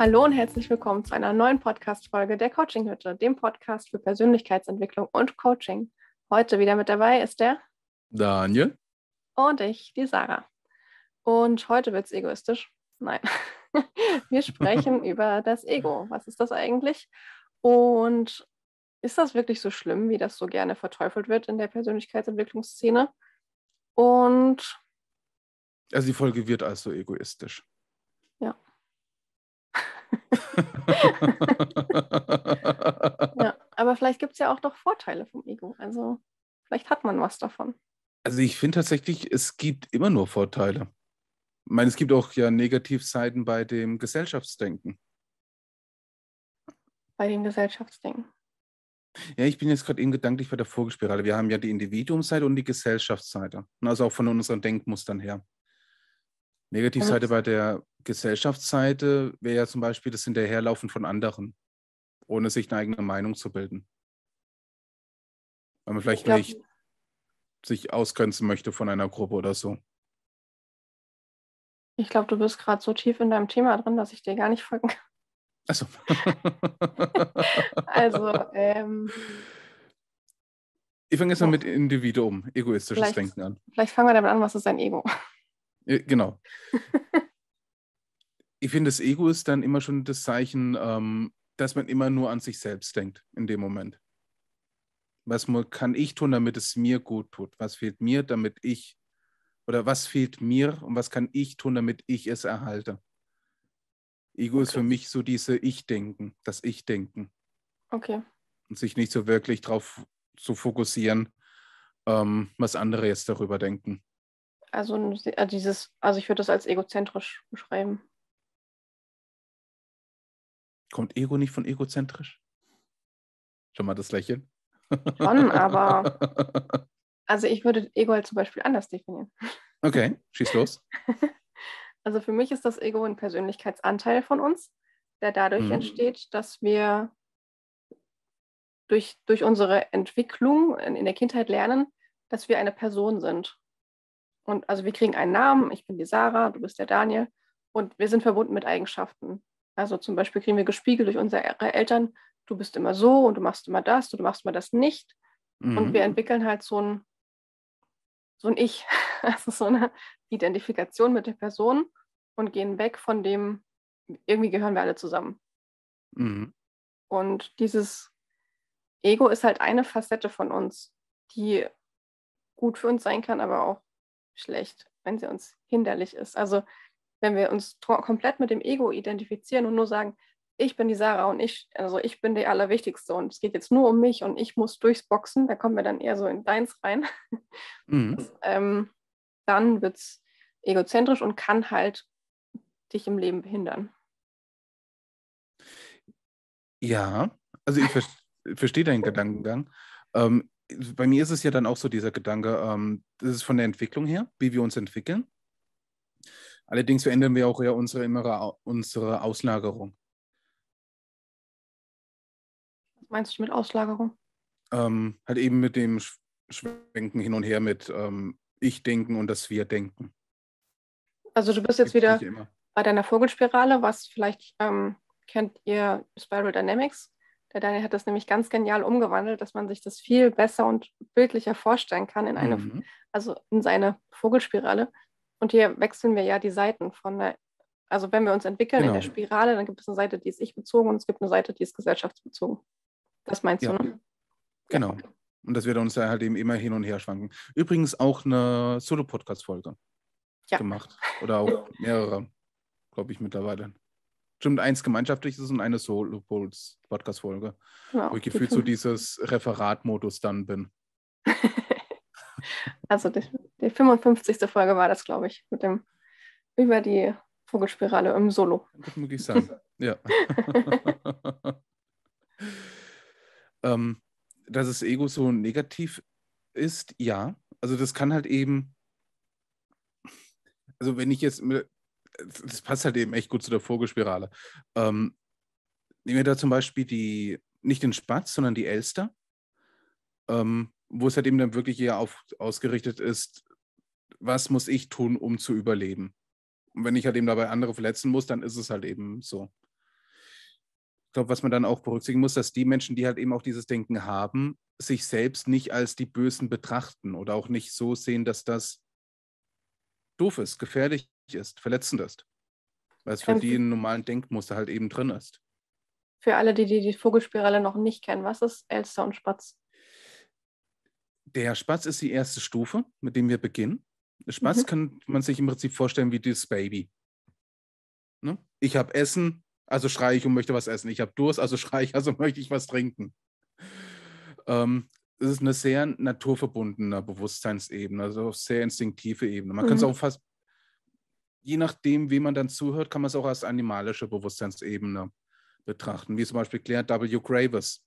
Hallo und herzlich willkommen zu einer neuen Podcast-Folge der Coaching Hütte, dem Podcast für Persönlichkeitsentwicklung und Coaching. Heute wieder mit dabei ist der Daniel und ich, die Sarah. Und heute wird es egoistisch. Nein, wir sprechen über das Ego. Was ist das eigentlich? Und ist das wirklich so schlimm, wie das so gerne verteufelt wird in der Persönlichkeitsentwicklungsszene? Und also die Folge wird also egoistisch. Ja. ja, aber vielleicht gibt es ja auch noch Vorteile vom Ego. Also vielleicht hat man was davon. Also ich finde tatsächlich, es gibt immer nur Vorteile. Ich meine, es gibt auch ja Negativseiten bei dem Gesellschaftsdenken. Bei dem Gesellschaftsdenken. Ja, ich bin jetzt gerade eben gedanklich bei der Vorgespirale. Wir haben ja die Individuumseite und die Gesellschaftsseite. Also auch von unseren Denkmustern her. Negativseite bei der Gesellschaftsseite wäre ja zum Beispiel das Hinterherlaufen von anderen, ohne sich eine eigene Meinung zu bilden. Weil man vielleicht glaub, nicht sich ausgrenzen möchte von einer Gruppe oder so. Ich glaube, du bist gerade so tief in deinem Thema drin, dass ich dir gar nicht folgen kann. Achso. also, ähm, ich fange jetzt mal mit Individuum, egoistisches Denken an. Vielleicht fangen wir damit an, was ist ein Ego? Genau. ich finde, das Ego ist dann immer schon das Zeichen, ähm, dass man immer nur an sich selbst denkt in dem Moment. Was kann ich tun, damit es mir gut tut? Was fehlt mir, damit ich, oder was fehlt mir und was kann ich tun, damit ich es erhalte? Ego okay. ist für mich so diese Ich-Denken, das Ich-Denken. Okay. Und sich nicht so wirklich darauf zu fokussieren, ähm, was andere jetzt darüber denken. Also äh, dieses, also ich würde das als egozentrisch beschreiben. Kommt Ego nicht von egozentrisch? Schon mal das Lächeln? Schon, aber also ich würde Ego halt zum Beispiel anders definieren. Okay, schieß los. Also für mich ist das Ego ein Persönlichkeitsanteil von uns, der dadurch mhm. entsteht, dass wir durch, durch unsere Entwicklung in, in der Kindheit lernen, dass wir eine Person sind. Und also wir kriegen einen Namen, ich bin die Sarah, du bist der Daniel und wir sind verbunden mit Eigenschaften. Also zum Beispiel kriegen wir gespiegelt durch unsere Eltern, du bist immer so und du machst immer das, du machst immer das nicht. Mhm. Und wir entwickeln halt so ein, so ein Ich, also so eine Identifikation mit der Person und gehen weg von dem, irgendwie gehören wir alle zusammen. Mhm. Und dieses Ego ist halt eine Facette von uns, die gut für uns sein kann, aber auch schlecht, wenn sie uns hinderlich ist. Also wenn wir uns komplett mit dem Ego identifizieren und nur sagen, ich bin die Sarah und ich, also ich bin der Allerwichtigste und es geht jetzt nur um mich und ich muss durchs Boxen, da kommen wir dann eher so in deins rein. Mhm. Das, ähm, dann wird es egozentrisch und kann halt dich im Leben behindern. Ja, also ich ver verstehe deinen Gedankengang. Ähm, bei mir ist es ja dann auch so dieser Gedanke, ähm, das ist von der Entwicklung her, wie wir uns entwickeln. Allerdings verändern wir auch ja unsere innere unsere Auslagerung. Was meinst du mit Auslagerung? Ähm, halt eben mit dem Schwenken hin und her mit ähm, Ich-Denken und das Wir-Denken. Also du bist jetzt wieder bei deiner Vogelspirale, was vielleicht ähm, kennt ihr Spiral Dynamics. Der Daniel hat das nämlich ganz genial umgewandelt, dass man sich das viel besser und bildlicher vorstellen kann in eine, mhm. also in seine Vogelspirale. Und hier wechseln wir ja die Seiten von der, also wenn wir uns entwickeln genau. in der genau. Spirale, dann gibt es eine Seite, die ist ich-bezogen und es gibt eine Seite, die ist gesellschaftsbezogen. Das meinst ja. du, ne? Genau. Und das wird uns ja halt eben immer hin und her schwanken. Übrigens auch eine Solo-Podcast-Folge ja. gemacht. Oder auch mehrere, glaube ich, mittlerweile stimmt eins gemeinschaftliches und eine Solo-Podcast-Folge. Ja, wo ich gefühlt so dieses Referatmodus dann bin. also die, die 55. Folge war das, glaube ich, mit dem über die Vogelspirale im Solo. Das muss ich sagen, ja. ähm, dass das Ego so negativ ist, ja. Also das kann halt eben, also wenn ich jetzt das passt halt eben echt gut zu der Vogelspirale. Ähm, nehmen wir da zum Beispiel die, nicht den Spatz, sondern die Elster, ähm, wo es halt eben dann wirklich eher auf, ausgerichtet ist, was muss ich tun, um zu überleben. Und wenn ich halt eben dabei andere verletzen muss, dann ist es halt eben so. ich glaube, was man dann auch berücksichtigen muss, dass die Menschen, die halt eben auch dieses Denken haben, sich selbst nicht als die Bösen betrachten oder auch nicht so sehen, dass das doof ist, gefährlich ist, verletzend ist. Weil es für die ein normalen Denkmuster halt eben drin ist. Für alle, die die, die Vogelspirale noch nicht kennen, was ist Elster und Spatz? Der Spatz ist die erste Stufe, mit dem wir beginnen. Spatz mhm. kann man sich im Prinzip vorstellen wie das Baby. Ne? Ich habe Essen, also schreie ich und möchte was essen. Ich habe Durst, also schreie ich, also möchte ich was trinken. Ähm, es ist eine sehr naturverbundene Bewusstseinsebene, also sehr instinktive Ebene. Man mhm. kann es auch fast, je nachdem, wie man dann zuhört, kann man es auch als animalische Bewusstseinsebene betrachten, wie zum Beispiel Claire W. Graves,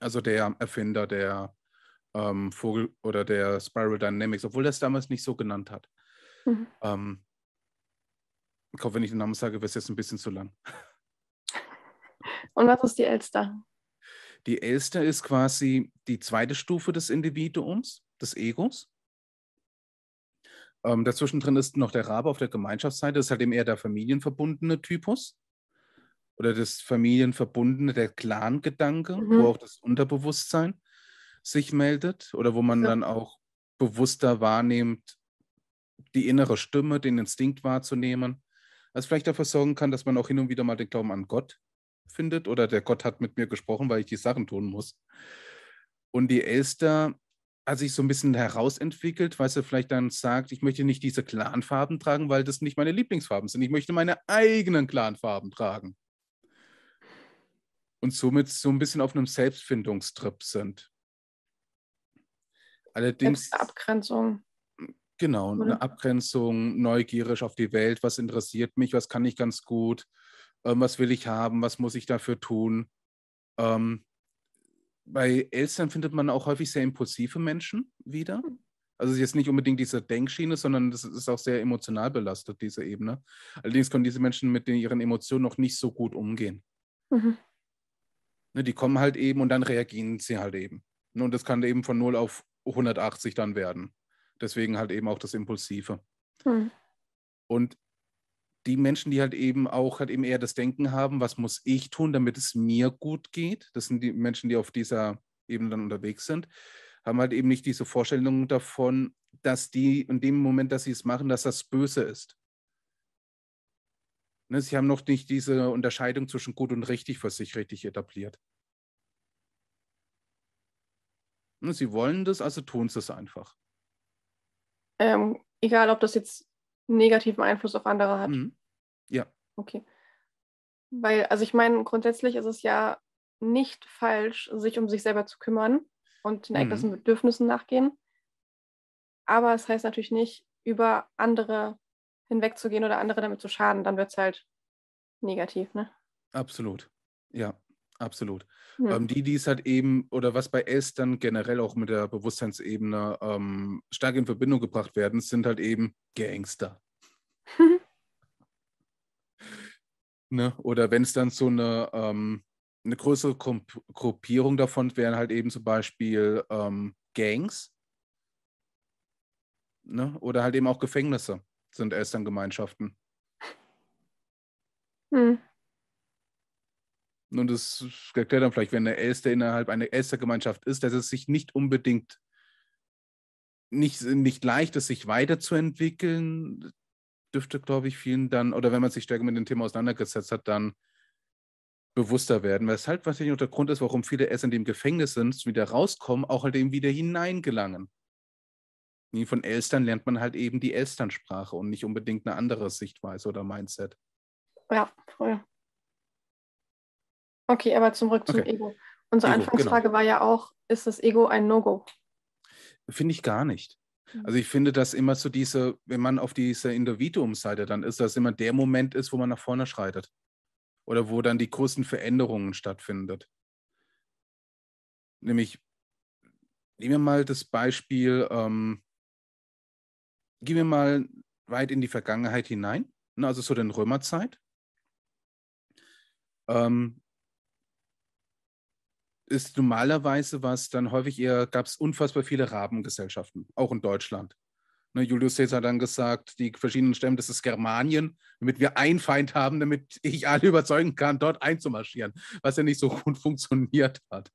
also der Erfinder der ähm, Vogel oder der Spiral Dynamics, obwohl er es damals nicht so genannt hat. Mhm. Ähm, ich glaube, wenn ich den Namen sage, wäre es jetzt ein bisschen zu lang. Und was ist die Elster? Die Elster ist quasi die zweite Stufe des Individuums, des Egos. Ähm, dazwischen drin ist noch der Rabe auf der Gemeinschaftsseite, das ist halt eben eher der familienverbundene Typus. Oder das familienverbundene, der Clan-Gedanke, mhm. wo auch das Unterbewusstsein sich meldet. Oder wo man ja. dann auch bewusster wahrnimmt, die innere Stimme, den Instinkt wahrzunehmen was vielleicht dafür sorgen kann, dass man auch hin und wieder mal den Glauben an Gott findet oder der Gott hat mit mir gesprochen, weil ich die Sachen tun muss. Und die Elster hat sich so ein bisschen herausentwickelt, weil sie vielleicht dann sagt, ich möchte nicht diese Clanfarben tragen, weil das nicht meine Lieblingsfarben sind. Ich möchte meine eigenen Clanfarben tragen. Und somit so ein bisschen auf einem Selbstfindungstrip sind. Allerdings. Abgrenzung. Genau, eine Abgrenzung, neugierig auf die Welt, was interessiert mich, was kann ich ganz gut, ähm, was will ich haben, was muss ich dafür tun. Ähm, bei Elstern findet man auch häufig sehr impulsive Menschen wieder. Hm. Also jetzt nicht unbedingt diese Denkschiene, sondern das ist auch sehr emotional belastet, diese Ebene. Allerdings können diese Menschen mit den, ihren Emotionen noch nicht so gut umgehen. Mhm. Ne, die kommen halt eben und dann reagieren sie halt eben. Ne, und das kann eben von 0 auf 180 dann werden. Deswegen halt eben auch das Impulsive. Hm. Und die Menschen, die halt eben auch halt eben eher das Denken haben, was muss ich tun, damit es mir gut geht, das sind die Menschen, die auf dieser Ebene dann unterwegs sind, haben halt eben nicht diese Vorstellung davon, dass die in dem Moment, dass sie es machen, dass das böse ist. Ne, sie haben noch nicht diese Unterscheidung zwischen gut und richtig für sich richtig etabliert. Sie wollen das, also tun sie es einfach. Ähm, egal, ob das jetzt negativen Einfluss auf andere hat. Mhm. Ja. Okay. Weil, also ich meine, grundsätzlich ist es ja nicht falsch, sich um sich selber zu kümmern und den eigenen mhm. Bedürfnissen nachgehen. Aber es heißt natürlich nicht, über andere hinwegzugehen oder andere damit zu schaden. Dann wird es halt negativ, ne? Absolut. Ja. Absolut. Mhm. Ähm, die, die es halt eben, oder was bei S dann generell auch mit der Bewusstseinsebene ähm, stark in Verbindung gebracht werden, sind halt eben Gangster. ne? Oder wenn es dann so eine, ähm, eine größere Gruppierung davon wären halt eben zum Beispiel ähm, Gangs. Ne? Oder halt eben auch Gefängnisse sind Elterngemeinschaften. Hm. Und das erklärt dann vielleicht, wenn eine Elster innerhalb einer Elstergemeinschaft ist, dass es sich nicht unbedingt nicht, nicht leicht ist, sich weiterzuentwickeln, dürfte, glaube ich, vielen dann, oder wenn man sich stärker mit dem Thema auseinandergesetzt hat, dann bewusster werden. Weshalb wahrscheinlich auch der Grund ist, warum viele Eltern, die im Gefängnis sind, wieder rauskommen, auch halt eben wieder hineingelangen. Von Elstern lernt man halt eben die Elsternsprache und nicht unbedingt eine andere Sichtweise oder Mindset. Ja, voll. Okay, aber zurück zum okay. Ego. Unsere Ego, Anfangsfrage genau. war ja auch, ist das Ego ein No-Go? Finde ich gar nicht. Mhm. Also ich finde, dass immer so diese, wenn man auf dieser Individuumseite dann ist, dass immer der Moment ist, wo man nach vorne schreitet. Oder wo dann die größten Veränderungen stattfindet. Nämlich, nehmen wir mal das Beispiel, ähm, gehen wir mal weit in die Vergangenheit hinein, ne, also so den Römerzeit. Ähm, ist normalerweise was dann häufig eher, gab es unfassbar viele Rabengesellschaften, auch in Deutschland. Ne, Julius Caesar hat dann gesagt, die verschiedenen Stämme, das ist Germanien, damit wir einen Feind haben, damit ich alle überzeugen kann, dort einzumarschieren, was ja nicht so gut funktioniert hat.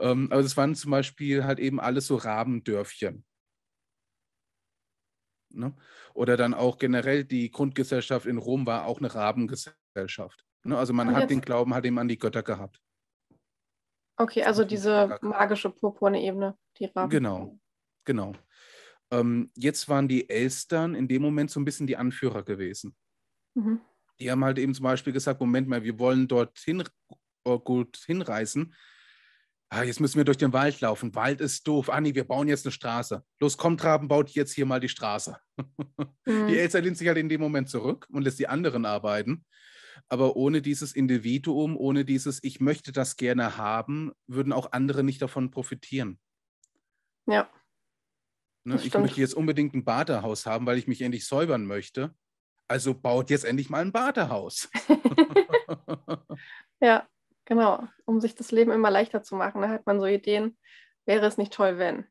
Ähm, aber das waren zum Beispiel halt eben alles so Rabendörfchen. Ne? Oder dann auch generell die Grundgesellschaft in Rom war auch eine Rabengesellschaft. Ne? Also man Und hat den Glauben halt eben an die Götter gehabt. Okay, also diese magische purpurne Ebene, die Raben. Genau, genau. Ähm, jetzt waren die Elstern in dem Moment so ein bisschen die Anführer gewesen. Mhm. Die haben halt eben zum Beispiel gesagt, Moment mal, wir wollen dorthin äh, gut hinreisen. Ah, jetzt müssen wir durch den Wald laufen. Wald ist doof. Anni, wir bauen jetzt eine Straße. Los, kommt, Raben, baut jetzt hier mal die Straße. Mhm. Die Elster lehnt sich halt in dem Moment zurück und lässt die anderen arbeiten. Aber ohne dieses Individuum, ohne dieses Ich möchte das gerne haben, würden auch andere nicht davon profitieren. Ja. Ne? Ich möchte jetzt unbedingt ein Badehaus haben, weil ich mich endlich säubern möchte. Also baut jetzt endlich mal ein Badehaus. ja, genau. Um sich das Leben immer leichter zu machen, da hat man so Ideen. Wäre es nicht toll, wenn.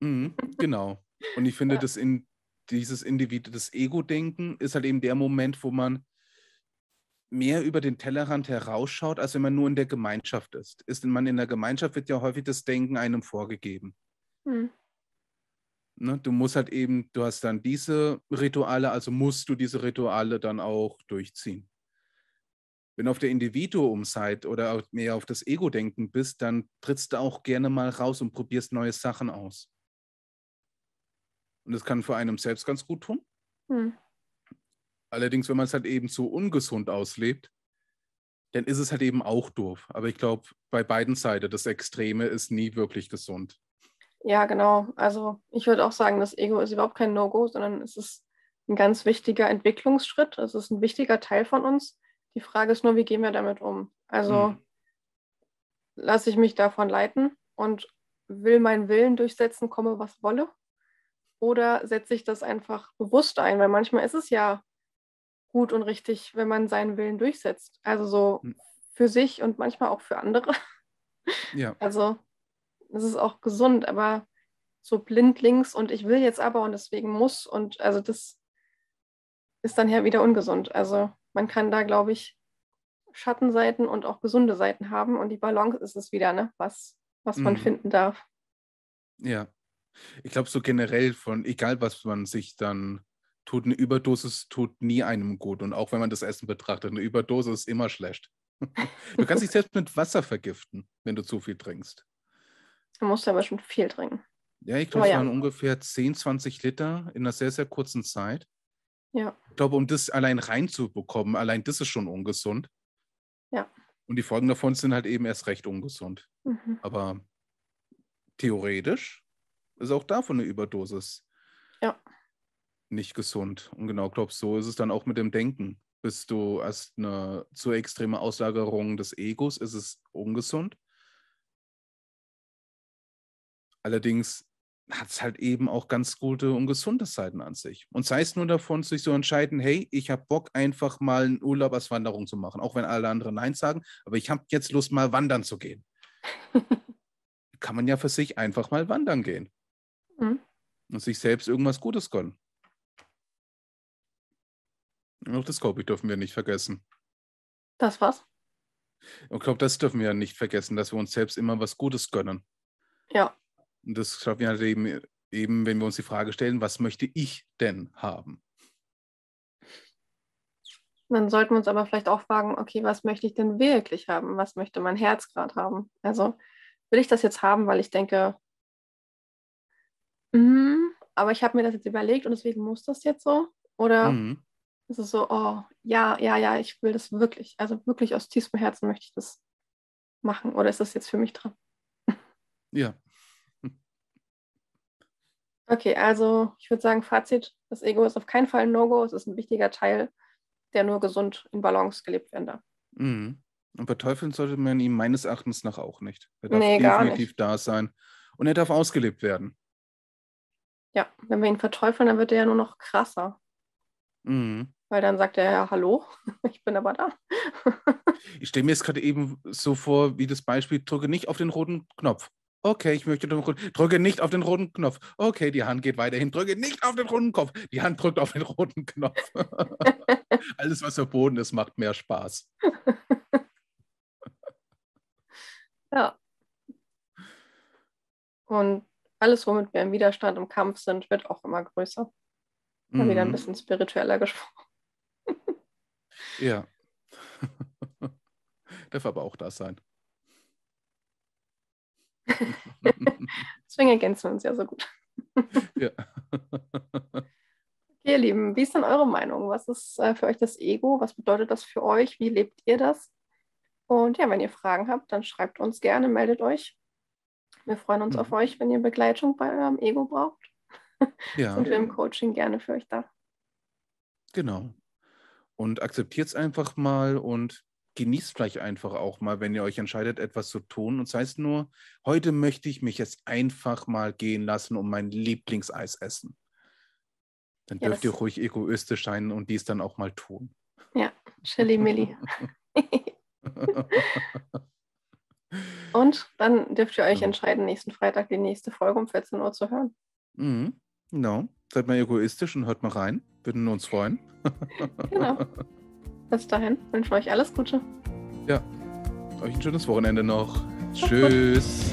Mhm, genau. Und ich finde, ja. das in, dieses Individuum, das Ego-Denken ist halt eben der Moment, wo man mehr über den Tellerrand herausschaut, als wenn man nur in der Gemeinschaft ist. Ist man in der Gemeinschaft, wird ja häufig das Denken einem vorgegeben. Mhm. Ne, du musst halt eben, du hast dann diese Rituale, also musst du diese Rituale dann auch durchziehen. Wenn du auf der Individuumseite oder mehr auf das Ego-Denken bist, dann trittst du auch gerne mal raus und probierst neue Sachen aus. Und das kann für einem selbst ganz gut tun. Hm. Allerdings, wenn man es halt eben so ungesund auslebt, dann ist es halt eben auch doof. Aber ich glaube, bei beiden Seiten, das Extreme ist nie wirklich gesund. Ja, genau. Also ich würde auch sagen, das Ego ist überhaupt kein No-Go, sondern es ist ein ganz wichtiger Entwicklungsschritt. Es ist ein wichtiger Teil von uns. Die Frage ist nur, wie gehen wir damit um? Also hm. lasse ich mich davon leiten und will meinen Willen durchsetzen, komme was wolle? Oder setze ich das einfach bewusst ein? Weil manchmal ist es ja gut und richtig, wenn man seinen Willen durchsetzt. Also so hm. für sich und manchmal auch für andere. Ja. Also es ist auch gesund, aber so blindlings und ich will jetzt aber und deswegen muss und also das ist dann ja wieder ungesund. Also man kann da, glaube ich, Schattenseiten und auch gesunde Seiten haben und die Balance ist es wieder, ne? was, was man mhm. finden darf. Ja, ich glaube so generell von, egal was man sich dann tut, eine Überdosis tut nie einem gut und auch wenn man das Essen betrachtet, eine Überdosis ist immer schlecht. Du kannst dich selbst mit Wasser vergiften, wenn du zu viel trinkst. Du musst aber schon viel trinken. Ja, ich glaube, es ja. waren ungefähr 10, 20 Liter in einer sehr, sehr kurzen Zeit. Ja. Ich glaube, um das allein reinzubekommen, allein das ist schon ungesund. Ja. Und die Folgen davon sind halt eben erst recht ungesund. Mhm. Aber theoretisch ist auch davon eine Überdosis ja. Nicht gesund. Und genau, glaube so ist es dann auch mit dem Denken. Bist du erst eine zu extreme Auslagerung des Egos, ist es ungesund. Allerdings hat es halt eben auch ganz gute und gesunde Seiten an sich. Und sei es nur davon, sich so entscheiden, hey, ich habe Bock, einfach mal einen Urlaub als Wanderung zu machen, auch wenn alle anderen Nein sagen, aber ich habe jetzt Lust, mal wandern zu gehen. Kann man ja für sich einfach mal wandern gehen. Mhm. Und sich selbst irgendwas Gutes gönnen. Auch das, glaube ich, dürfen wir nicht vergessen. Das was? Ich glaube, das dürfen wir ja nicht vergessen, dass wir uns selbst immer was Gutes gönnen. Ja, und das schaffen wir halt eben, eben, wenn wir uns die Frage stellen, was möchte ich denn haben? Dann sollten wir uns aber vielleicht auch fragen, okay, was möchte ich denn wirklich haben? Was möchte mein Herz gerade haben? Also will ich das jetzt haben, weil ich denke, mm, aber ich habe mir das jetzt überlegt und deswegen muss das jetzt so? Oder mhm. Ist es so, oh, ja, ja, ja, ich will das wirklich, also wirklich aus tiefstem Herzen möchte ich das machen? Oder ist das jetzt für mich dran? Ja, Okay, also ich würde sagen, Fazit, das Ego ist auf keinen Fall ein No-Go, es ist ein wichtiger Teil, der nur gesund in Balance gelebt werden darf. Mhm. Und beteufeln sollte man ihn meines Erachtens nach auch nicht. Er darf nee, definitiv da sein und er darf ausgelebt werden. Ja, wenn wir ihn verteufeln, dann wird er ja nur noch krasser. Mhm. Weil dann sagt er ja, hallo, ich bin aber da. ich stelle mir jetzt gerade eben so vor, wie das Beispiel, drücke nicht auf den roten Knopf. Okay, ich möchte den roten. Drücke nicht auf den roten Knopf. Okay, die Hand geht weiterhin. Drücke nicht auf den roten Knopf. Die Hand drückt auf den roten Knopf. Alles, was verboten ist, macht mehr Spaß. ja. Und alles, womit wir im Widerstand, im Kampf sind, wird auch immer größer. Mal mhm. wieder ein mhm. bisschen spiritueller gesprochen. Ja. Darf aber auch das sein. Deswegen ergänzen wir uns ja so gut. ja. Okay, ihr Lieben, wie ist denn eure Meinung? Was ist äh, für euch das Ego? Was bedeutet das für euch? Wie lebt ihr das? Und ja, wenn ihr Fragen habt, dann schreibt uns gerne, meldet euch. Wir freuen uns mhm. auf euch, wenn ihr Begleitung bei eurem Ego braucht. Ja. Sind wir im Coaching gerne für euch da. Genau. Und akzeptiert es einfach mal und genießt vielleicht einfach auch mal, wenn ihr euch entscheidet, etwas zu tun. Und das heißt nur, heute möchte ich mich jetzt einfach mal gehen lassen und mein Lieblingseis essen. Dann ja, dürft ihr ruhig egoistisch sein und dies dann auch mal tun. Ja, Chili Milli. und dann dürft ihr euch entscheiden, nächsten Freitag die nächste Folge um 14 Uhr zu hören. Mhm, genau. Seid mal egoistisch und hört mal rein. Würden uns freuen. genau. Bis dahin wünsche ich euch alles Gute. Ja, euch ein schönes Wochenende noch. Tschüss.